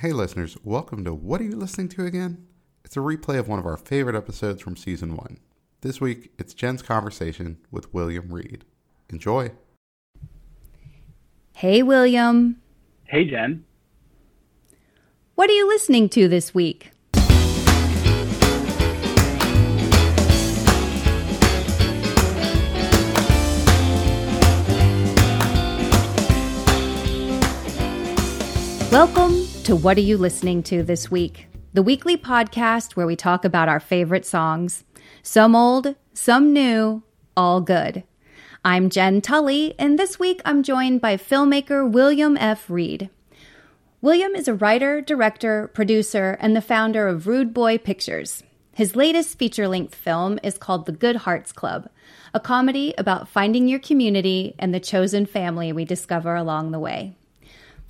Hey, listeners, welcome to What Are You Listening to Again? It's a replay of one of our favorite episodes from season one. This week, it's Jenn's conversation with William Reed. Enjoy. Hey, William. Hey, Jenn. What are you listening to this week? Welcome to What Are You Listening to This Week? The weekly podcast where we talk about our favorite songs. Some old, some new, all good. I'm Jenn Tully, and this week I'm joined by filmmaker William F. Reed. William is a writer, director, producer, and the founder of Rude Boy Pictures. His latest feature length film is called The Good Hearts Club, a comedy about finding your community and the chosen family we discover along the way.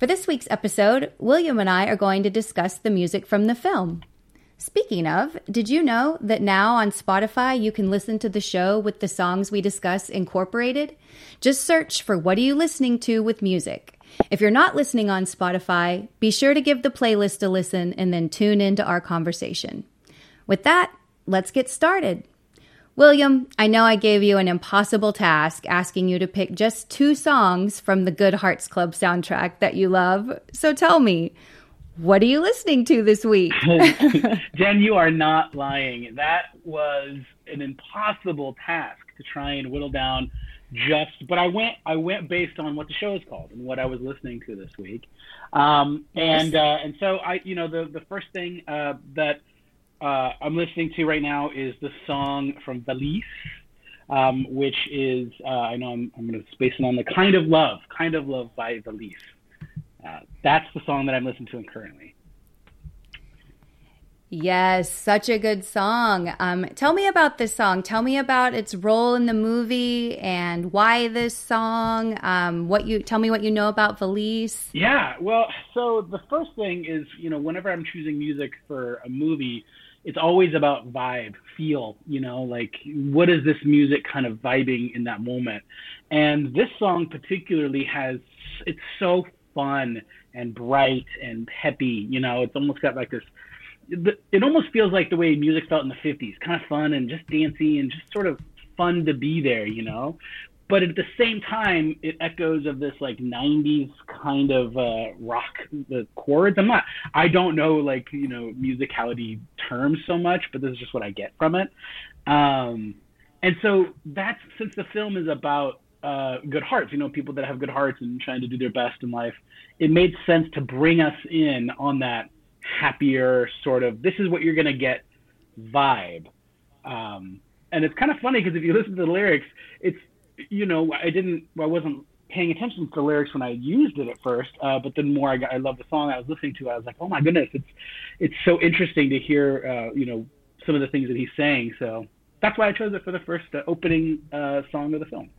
For this week's episode, William and I are going to discuss the music from the film. Speaking of, did you know that now on Spotify you can listen to the show with the songs we discuss incorporated? Just search for What Are You Listening to with Music. If you're not listening on Spotify, be sure to give the playlist a listen and then tune into our conversation. With that, let's get started. William, I know I gave you an impossible task asking you to pick just two songs from the Good Hearts Club soundtrack that you love. So tell me, what are you listening to this week? Jenn, you are not lying. That was an impossible task to try and whittle down just but I went I went based on what the show is called and what I was listening to this week. Um, and uh, and so I you know the the first thing uh, that uh, I'm listening to right now is the song from Valice, um, which is uh, I know I'm, I'm going to space it on the kind of love, kind of love by Valice. Uh, that's the song that I'm listening to currently. Yes, such a good song. Um, tell me about this song. Tell me about its role in the movie and why this song. Um, what you tell me what you know about Valice. Yeah, well, so the first thing is you know whenever I'm choosing music for a movie, it's always about vibe, feel, you know, like what is this music kind of vibing in that moment. And this song particularly has it's so fun and bright and peppy, you know, it's almost got like this it almost feels like the way music felt in the 50s, kind of fun and just dancey and just sort of fun to be there, you know but at the same time, it echoes of this like '90s kind of uh, rock the chords. I'm not, I don't know like you know musicality terms so much, but this is just what I get from it. Um, and so that's since the film is about uh, good hearts, you know, people that have good hearts and trying to do their best in life. It made sense to bring us in on that happier sort of this is what you're gonna get vibe. Um, and it's kind of funny because if you listen to the lyrics, it's you know, I didn't, I wasn't paying attention to the lyrics when I used it at first, uh, but then more I got, I love the song I was listening to. I was like, oh my goodness, it's, it's so interesting to hear, uh, you know, some of the things that he's saying. So that's why I chose it for the first uh, opening uh, song of the film.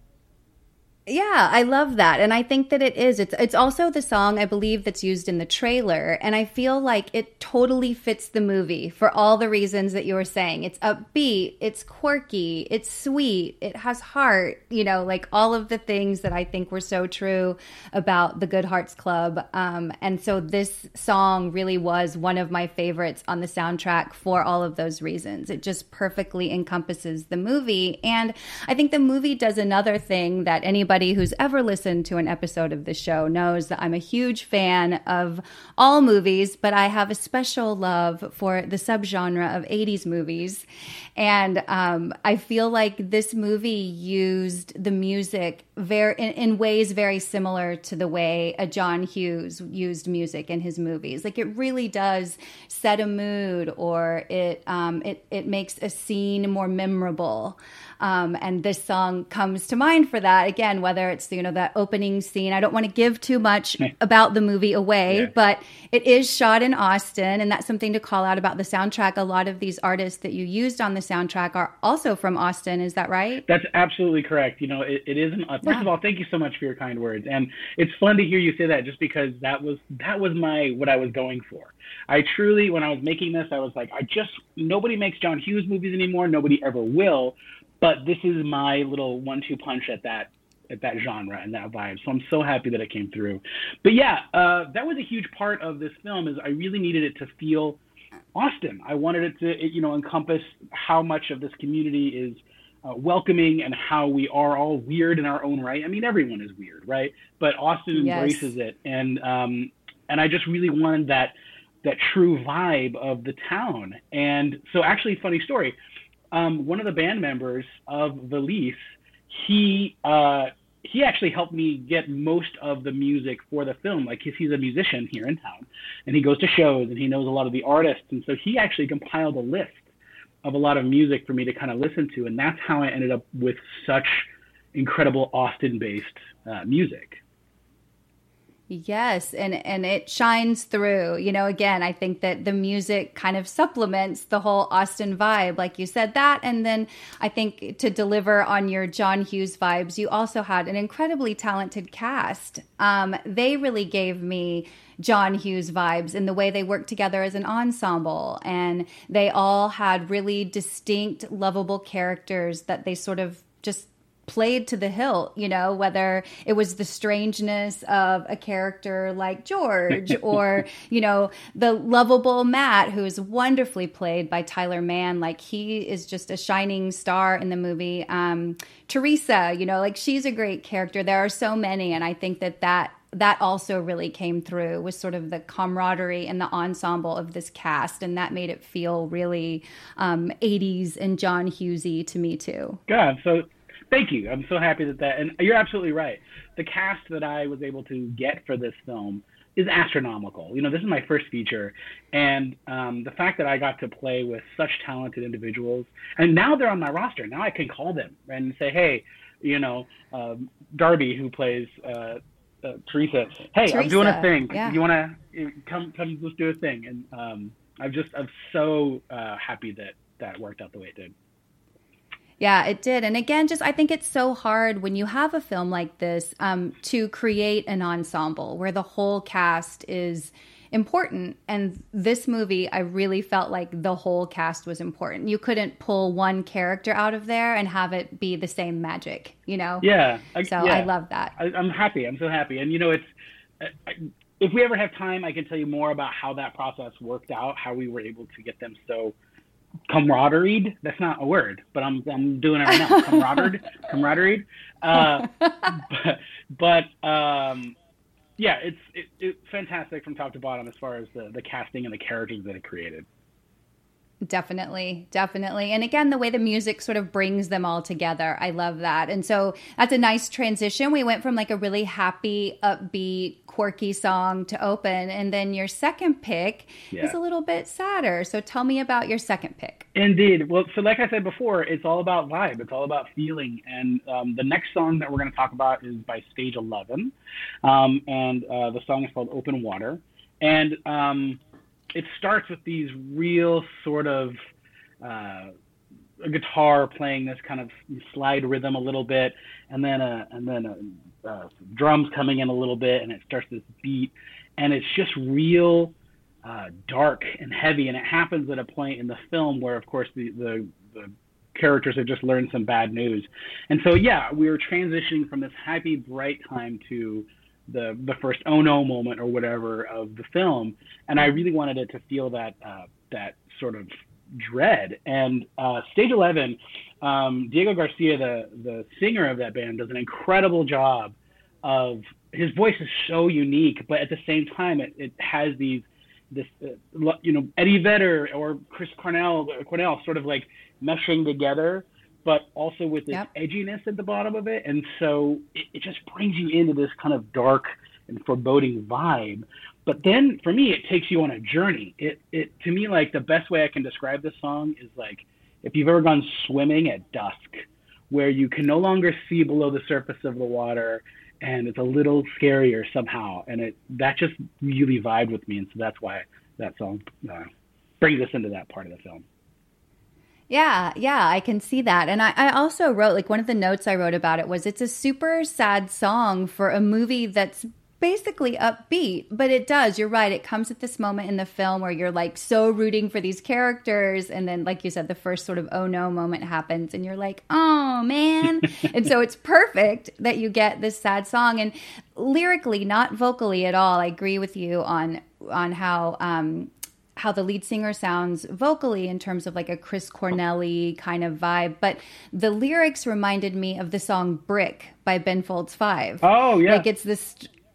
Yeah, I love that. And I think that it is. It's it's also the song I believe that's used in the trailer and I feel like it totally fits the movie for all the reasons that you were saying. It's upbeat, it's quirky, it's sweet, it has heart, you know, like all of the things that I think were so true about the Good Hearts Club. Um, and so this song really was one of my favorites on the soundtrack for all of those reasons. It just perfectly encompasses the movie and I think the movie does another thing that anybody anybody who's ever listened to an episode of the show knows that I'm a huge fan of all movies, but I have a special love for the subgenre of 80s movies. And um, I feel like this movie used the music very in, in, ways very similar to the way a John Hughes used music in his movies. Like it really does set a mood, or it um, it it makes a scene more memorable. Um, and this song comes to mind for that again, whether it's you know that opening scene. I don't want to give too much about the movie away, yeah. but it is shot in Austin, and that's something to call out about the soundtrack. A lot of these artists that you used on the soundtrack are also from Austin. Is that right? That's absolutely correct. You know, it, it isn't. Uh, first of all, thank you so much for your kind words, and it's fun to hear you say that, just because that was that was my what I was going for. I truly, when I was making this, I was like, I just nobody makes John Hughes movies anymore. Nobody ever will but this is my little one-two punch at that at that genre and that vibe. So I'm so happy that it came through. But yeah, uh, that was a huge part of this film. Is I really needed it to feel Austin. I wanted it to, you know, encompass how much of this community is uh, welcoming and how we are all weird in our own right. I mean, everyone is weird, right? But Austin yes. embraces it, and um, and I just really wanted that that true vibe of the town. And so, actually, funny story. Um, one of the band members of Valice, he uh, he actually helped me get most of the music for the film. Like he's a musician here in town, and he goes to shows and he knows a lot of the artists, and so he actually compiled a list of a lot of music for me to kind of listen to, and that's how I ended up with such incredible Austin-based uh, music. Yes, and and it shines through. You know, again, I think that the music kind of supplements the whole Austin vibe, like you said that, and then I think to deliver on your John Hughes vibes, you also had an incredibly talented cast. Um, they really gave me John Hughes vibes in the way they worked together as an ensemble. And they all had really distinct, lovable characters that they sort of just played to the hilt, you know, whether it was the strangeness of a character like George or, you know, the lovable Matt, who is wonderfully played by Tyler Mann. Like he is just a shining star in the movie. Um, Teresa, you know, like she's a great character. There are so many. And I think that that that also really came through was sort of the camaraderie and the ensemble of this cast and that made it feel really um, 80s and john hughesy to me too god so thank you i'm so happy that that and you're absolutely right the cast that i was able to get for this film is astronomical you know this is my first feature and um, the fact that i got to play with such talented individuals and now they're on my roster now i can call them and say hey you know um, darby who plays uh, uh, Teresa, hey, Teresa, I'm doing a thing. Yeah. You want to come? Come, let's do a thing. And um, I'm just, I'm so uh, happy that that worked out the way it did. Yeah, it did. And again, just I think it's so hard when you have a film like this um, to create an ensemble where the whole cast is important. And this movie, I really felt like the whole cast was important. You couldn't pull one character out of there and have it be the same magic, you know? Yeah. I, so yeah. I love that. I, am happy. I'm so happy. And, you know, it's, I, if we ever have time, I can tell you more about how that process worked out, how we were able to get them so camaraderie. That's not a word, but I'm I'm doing it right now. camaraderie, camaraderie. Uh, but, but um, yeah, it's it, it's fantastic from top to bottom as far as the the casting and the characters that it created. Definitely, definitely. And again, the way the music sort of brings them all together. I love that. And so that's a nice transition. We went from like a really happy, upbeat, quirky song to open. And then your second pick yeah. is a little bit sadder. So tell me about your second pick. Indeed. Well, so like I said before, it's all about vibe, it's all about feeling. And um, the next song that we're going to talk about is by Stage 11. Um, and uh, the song is called Open Water. And um, it starts with these real sort of uh, guitar playing this kind of slide rhythm a little bit, and then a, and then a, uh, drums coming in a little bit, and it starts this beat, and it's just real uh, dark and heavy. And it happens at a point in the film where, of course, the, the the characters have just learned some bad news, and so yeah, we were transitioning from this happy, bright time to the the first oh no moment or whatever of the film, and I really wanted it to feel that uh, that sort of dread. And uh, Stage Eleven, um, Diego Garcia, the the singer of that band, does an incredible job of his voice is so unique, but at the same time, it, it has these this uh, you know Eddie Vedder or Chris Cornell Cornell sort of like meshing together but also with this yep. edginess at the bottom of it. And so it, it just brings you into this kind of dark and foreboding vibe. But then for me, it takes you on a journey. It, it to me, like the best way I can describe this song is like if you've ever gone swimming at dusk, where you can no longer see below the surface of the water, and it's a little scarier somehow. And it that just really vibed with me, and so that's why that song uh, brings us into that part of the film. Yeah, yeah, I can see that. And I, I, also wrote, like, one of the notes I wrote about it was it's a super sad song for a movie that's basically upbeat, but it does. You're right. It comes at this moment in the film where you're like so rooting for these characters. And then, like you said, the first sort of oh no moment happens, and you're like, oh man. and so it's perfect that you get this sad song. And lyrically, not vocally at all, I agree with you on on how um, how the lead singer sounds vocally in terms of like a Chris Cornell kind of vibe, but the lyrics reminded me of the song Brick by Ben Folds Five. Oh yeah. Like it's this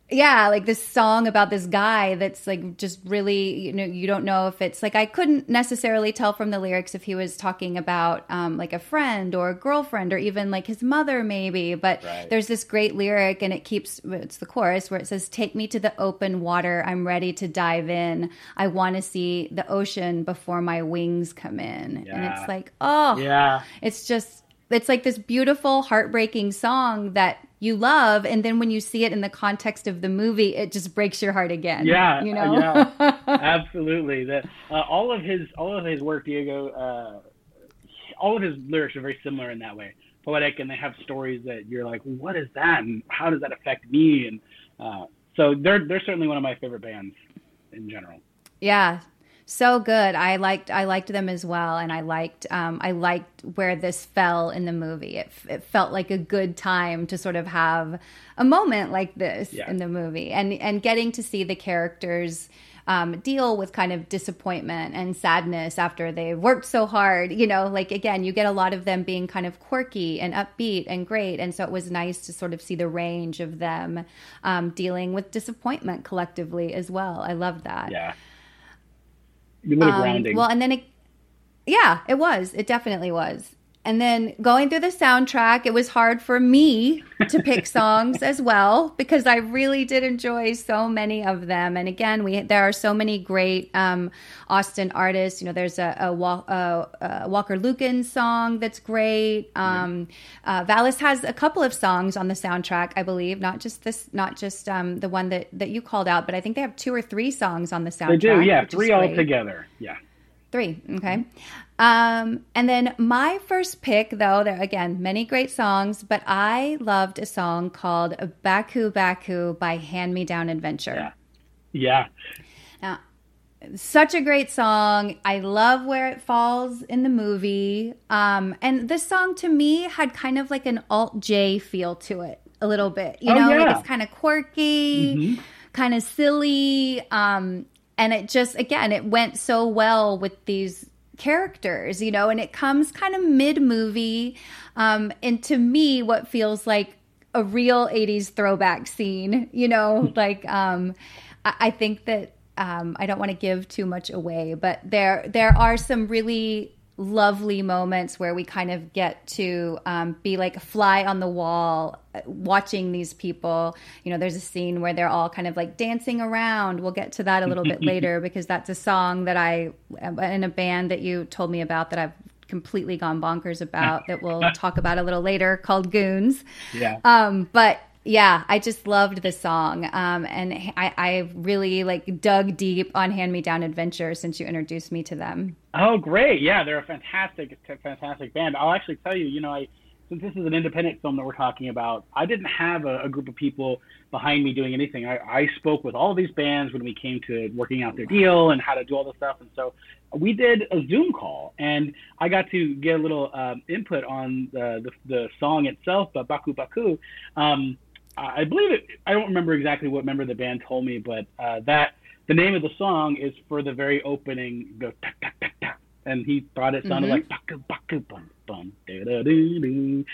yeah like this song about this guy that's like just really you know you don't know if it's like i couldn't necessarily tell from the lyrics if he was talking about um, like a friend or a girlfriend or even like his mother maybe but right. there's this great lyric and it keeps it's the chorus where it says take me to the open water i'm ready to dive in i want to see the ocean before my wings come in yeah. and it's like oh yeah it's just it's like this beautiful heartbreaking song that you love and then when you see it in the context of the movie it just breaks your heart again yeah you know? yeah. Absolutely. That uh, all of his all of his work diego uh, all of his lyrics are very similar in that way. Poetic and they have stories that you're like what is that? And how does that affect me? And uh, so they're they're certainly one of my favorite bands in general. Yeah so good. I liked I liked them as well, and I liked um, I liked where this fell in the movie. It, it felt like a good time to sort of have a moment like this yeah. in the movie, and and getting to see the characters. Um, deal with kind of disappointment and sadness after they've worked so hard. You know, like again, you get a lot of them being kind of quirky and upbeat and great. And so it was nice to sort of see the range of them um, dealing with disappointment collectively as well. I love that. Yeah a little um, grounding. Well, and then it, yeah, it was. It definitely was. And then going through the soundtrack, it was hard for me to pick songs as well because I really did enjoy so many of them. And again, we there are so many great um, Austin artists. You know, there's a, a, a, a Walker Lukens song that's great. Um, uh, Valice has a couple of songs on the soundtrack, I believe, not just this, not just um, the one that that you called out, but I think they have two or three songs on the soundtrack. They do, yeah, three altogether. Yeah. Three. Okay. Um, and then my first pick, though, there again, many great songs, but I loved a song called Baku Baku by Hand Me Down Adventure. Yeah. Yeah. Now, such a great song. I love where it falls in the movie. Um, and this song to me had kind of like an alt J feel to it a little bit. You oh, know, yeah. like it's kind of quirky, mm-hmm. kind of silly. Um, and it just again it went so well with these characters you know and it comes kind of mid movie um and to me what feels like a real 80s throwback scene you know like um I, I think that um i don't want to give too much away but there there are some really lovely moments where we kind of get to um, be like a fly on the wall watching these people. You know there's a scene where they're all kind of like dancing around. We'll get to that a little bit later because that's a song that i in a band that you told me about that i've completely gone bonkers about that we'll talk about a little later called goons. Yeah. Um but yeah, I just loved the song, um, and I, I really like dug deep on Hand Me Down Adventure since you introduced me to them. Oh, great! Yeah, they're a fantastic, fantastic band. I'll actually tell you, you know, I since this is an independent film that we're talking about, I didn't have a, a group of people behind me doing anything. I, I spoke with all these bands when we came to working out their deal and how to do all this stuff, and so we did a Zoom call, and I got to get a little uh, input on the, the, the song itself, but Baku Baku. Um, I believe it. I don't remember exactly what member of the band told me, but uh, that the name of the song is for the very opening. Go tak tak tak tak, and he thought it sounded mm-hmm. like baku baku bum bum da da doo doo.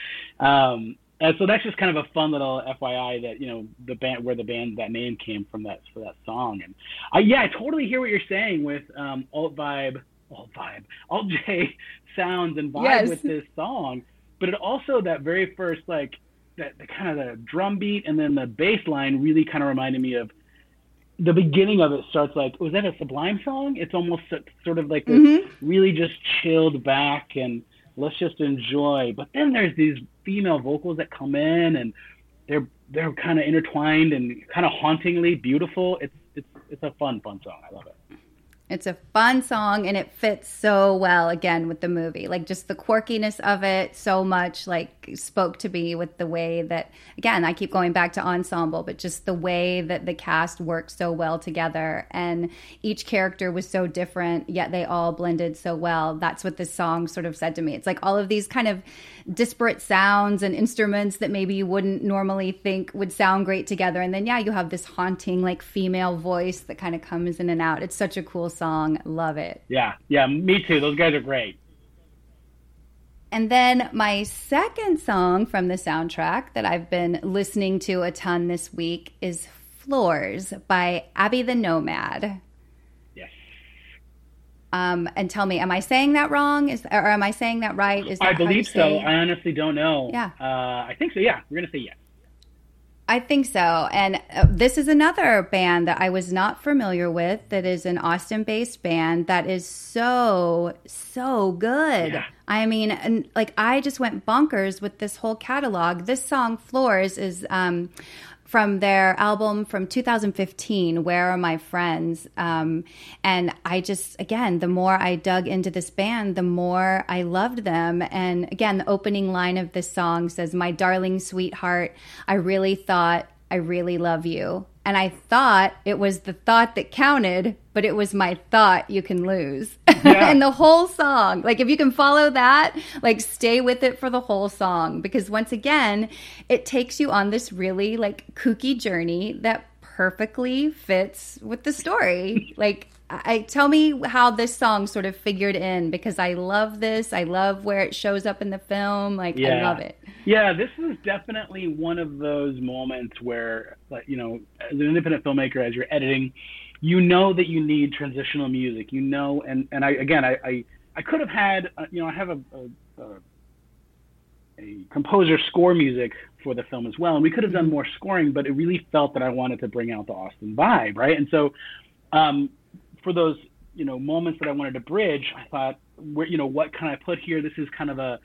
Um, and so that's just kind of a fun little FYI that you know the band where the band that name came from that for that song. And I yeah, I totally hear what you're saying with um, alt vibe, alt vibe, alt J sounds and vibe yes. with this song. But it also that very first like that the kind of the drum beat and then the bass line really kind of reminded me of the beginning of it starts like was that a sublime song? It's almost sort of like mm-hmm. really just chilled back and let's just enjoy. But then there's these female vocals that come in and they're they're kind of intertwined and kind of hauntingly beautiful. It's it's it's a fun fun song. I love it It's a fun song and it fits so well again with the movie. Like just the quirkiness of it so much like spoke to me with the way that again, I keep going back to ensemble, but just the way that the cast worked so well together and each character was so different, yet they all blended so well. That's what this song sort of said to me. It's like all of these kind of disparate sounds and instruments that maybe you wouldn't normally think would sound great together. And then, yeah, you have this haunting, like female voice that kind of comes in and out. It's such a cool song. Love it. Yeah, yeah, me too. Those guys are great. And then my second song from the soundtrack that I've been listening to a ton this week is Floors by Abhi the Nomad. Yes. Um, and tell me, am I saying that wrong? Is or am I saying that right? Is that I believe so. I honestly don't know. Yeah, uh, I think so. Yeah, we're gonna say yes. I think so. And uh, this is another band that I was not familiar with. That is an Austin-based band that is so so good. Yeah. I mean, and like I just went bonkers with this whole catalog. This song "Floors" is. Um, from their album from 2015, Where Are My Friends? Um, and I just, again, the more I dug into this band, the more I loved them. And again, the opening line of this song says, My darling sweetheart, I really thought I really love you. And I thought it was the thought that counted, but it was my thought you can lose. Yeah. and the whole song, like if you can follow that, like stay with it for the whole song. Because once again, it takes you on this really like kooky journey that perfectly fits with the story. like I tell me how this song sort of figured in because I love this. I love where it shows up in the film. Like yeah. I love it. Yeah, this is definitely one of those moments where, like, you know, as an independent filmmaker, as you're editing, you know that you need transitional music. You know, and and I again, I I, I could have had, uh, you know, I have a, a, a a composer score music for the film as well, and we could have done mm-hmm. more scoring, but it really felt that I wanted to bring out the Austin vibe, right? And so, um, for those you know moments that I wanted to bridge, I thought, where you know, what can I put here? This is kind of a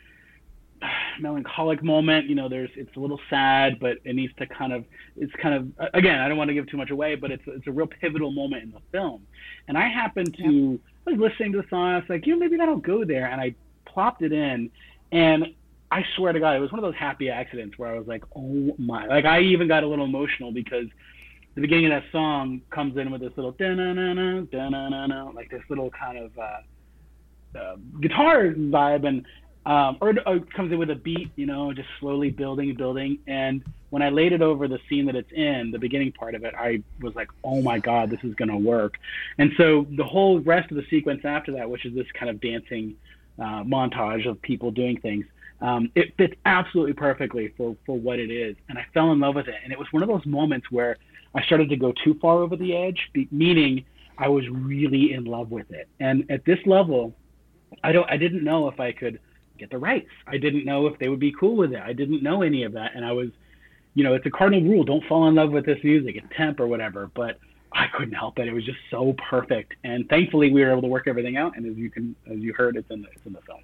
melancholic moment. You know, there's it's a little sad, but it needs to kind of it's kind of again, I don't want to give too much away, but it's it's a real pivotal moment in the film. And I happened to. I was listening to the song, I was like, you know, maybe that'll go there, and I plopped it in, and I swear to God, it was one of those happy accidents where I was like, oh my, like I even got a little emotional because the beginning of that song comes in with this little da na na na da na na na like this little kind of uh, uh, guitar vibe and um, or, or comes in with a beat, you know, just slowly building and building. And when I laid it over the scene that it's in, the beginning part of it, I was like, oh my God, this is going to work. And so the whole rest of the sequence after that, which is this kind of dancing uh, montage of people doing things, um, it fits absolutely perfectly for, for what it is. And I fell in love with it. And it was one of those moments where I started to go too far over the edge, meaning I was really in love with it. And at this level, I don't, I didn't know if I could get the rights. I didn't know if they would be cool with it. I didn't know any of that, and I was, you know, it's a cardinal rule: don't fall in love with this music, it's temp or whatever. But I couldn't help it. It was just so perfect, and thankfully we were able to work everything out. And as you can, as you heard, it's in the, it's in the film.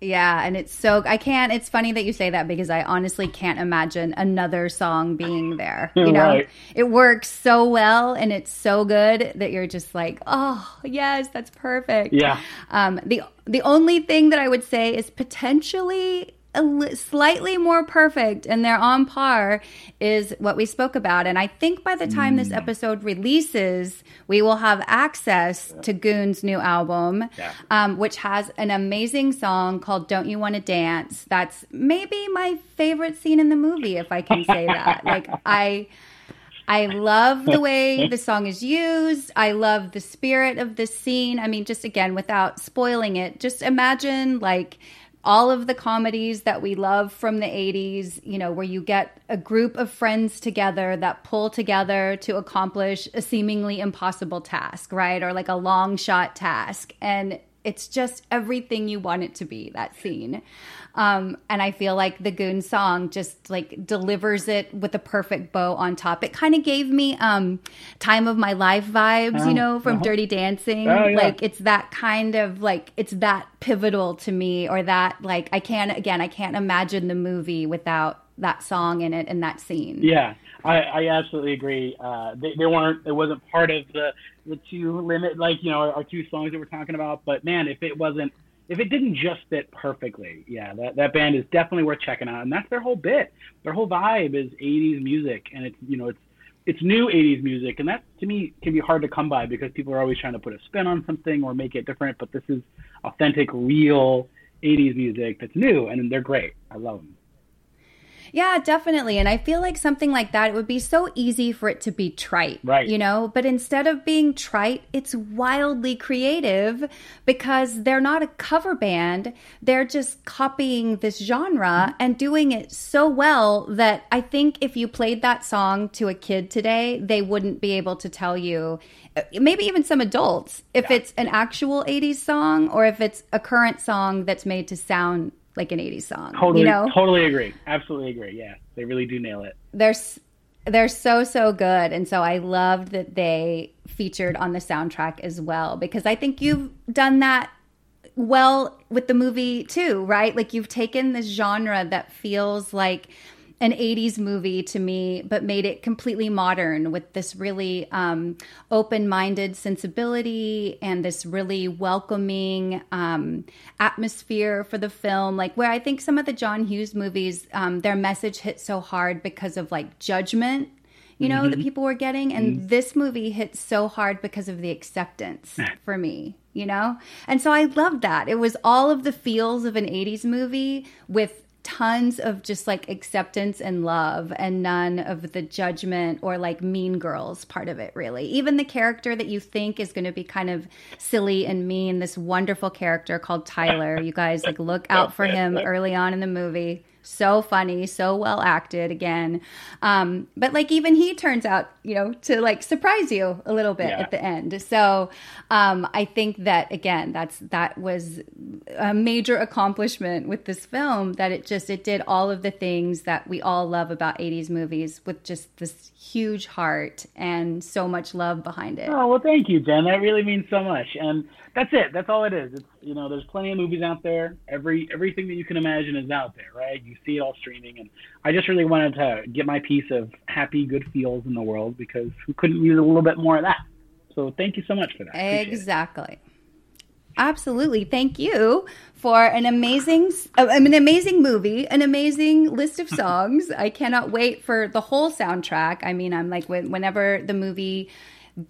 Yeah, and it's so I can't. It's funny that you say that because I honestly can't imagine another song being there. You know, right. it works so well and it's so good that you're just like, oh yes, that's perfect. Yeah. Um, the the only thing that I would say is potentially a slightly more perfect and they're on par is what we spoke about. And I think by the time mm. this episode releases, we will have access to Goons' new album, yeah. um, which has an amazing song called Don't You Want to Dance. That's maybe my favorite scene in the movie, if I can say that. like, I. I love the way the song is used. I love the spirit of this scene. I mean, just again, without spoiling it, just imagine like all of the comedies that we love from the 80s, you know, where you get a group of friends together that pull together to accomplish a seemingly impossible task, right? Or like a long shot task. And it's just everything you want it to be, that scene. Um, and I feel like the Goon song just like delivers it with a perfect bow on top. It kind of gave me um, time of my life vibes, you oh, know, from uh-huh. Dirty Dancing. Oh, yeah. Like it's that kind of like it's that pivotal to me, or that like I can't again I can't imagine the movie without that song in it and that scene. Yeah, I, I absolutely agree. Uh, they, they weren't. It wasn't part of the the two limit, like you know, our, our two songs that we're talking about. But man, if it wasn't, if it didn't just fit perfectly, yeah, that that band is definitely worth checking out. And that's their whole bit. Their whole vibe is '80s music, and it's you know, it's it's new 80s music and that to me can be hard to come by because people are always trying to put a spin on something or make it different but this is authentic real 80s music that's new and they're great i love them yeah, definitely. And I feel like something like that, it would be so easy for it to be trite. Right. You know, but instead of being trite, it's wildly creative because they're not a cover band. They're just copying this genre and doing it so well that I think if you played that song to a kid today, they wouldn't be able to tell you, uh, maybe even some adults, if yeah. it's an actual 80s song or if it's a current song that's made to sound like an 80s song. Totally, you know? totally agree. Absolutely agree. Yeah, they really do nail it. They're they're so so good, and so I loved that they featured on the soundtrack as well because I think you've done that well with the movie too, right? Like you've taken this genre that feels like an 80s movie to me, but made it completely modern with this really um, open minded sensibility and this really welcoming um, atmosphere for the film. Like, where I think some of the John Hughes movies, um, their message hit so hard because of like judgment you know, mm-hmm. that people were getting. And mm-hmm. this movie hit so hard because of the acceptance for me, you know? And so I loved that. It was all of the feels of an 80s movie with tons of just like acceptance and love and none of the judgment or like mean girls part of it really. Even the character that you think is going to be kind of silly and mean this wonderful character called tyler. You guys like look out for him early on in the movie so funny, so well acted again. Um, but like even he turns out, you know, to like surprise you a little bit yeah. at the end. So um, I think that again, that's that was a major accomplishment with this film that it just it did all of the things that we all love about 80s movies with just this huge heart and so much love behind it. Oh well, thank you, Jenn. That really means so much. And that's it. That's all it is. It's you know, there's plenty of movies out there. Every everything that you can imagine is out there, right? You see it all streaming, and I just really wanted to get my piece of happy, good feels in the world because we couldn't use a little bit more of that. So thank you so much for that. Exactly. Absolutely. Thank you for an amazing, uh, an amazing movie, an amazing list of songs. I cannot wait for the whole soundtrack. I mean, I'm like, whenever the movie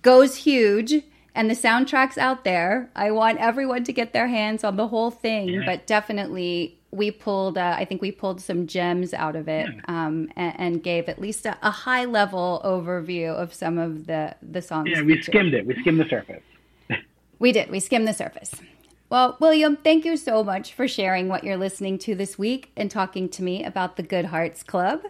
goes huge and the soundtrack's out there. I want everyone to get their hands on the whole thing, yeah. but definitely we pulled, uh, I think we pulled some gems out of it yeah. um, and, and, gave at least a, a, high level overview of some of the, the songs. Yeah, we skimmed it. We skimmed the surface. we did. We skimmed the surface. Well, William, thank you so much for sharing what you're listening to this week and talking to me about the Good Hearts Club.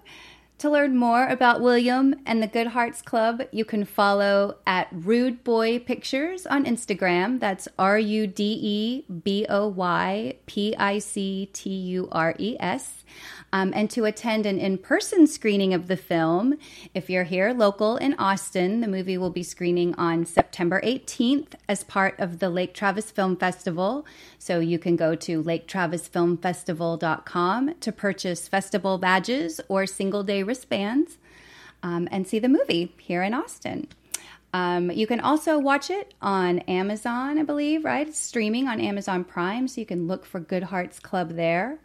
To learn more about William and the Good Hearts Club, you can follow at Rude Boy Pictures on Instagram. That's R U D E B O Y P I C T U R E S um, and to attend an in person screening of the film. If you're here local in Austin, the movie will be screening on September 18th as part of the Lake Travis Film Festival. So you can go to laketravisfilmfestival.com to purchase festival badges or single day wristbands um, and see the movie here in Austin. Um, you can also watch it on Amazon, I believe, right? It's streaming on Amazon Prime, so you can look for Good Hearts Club there.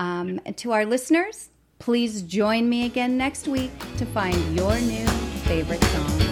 Um, to our listeners, please join me again next week to find your new favorite song.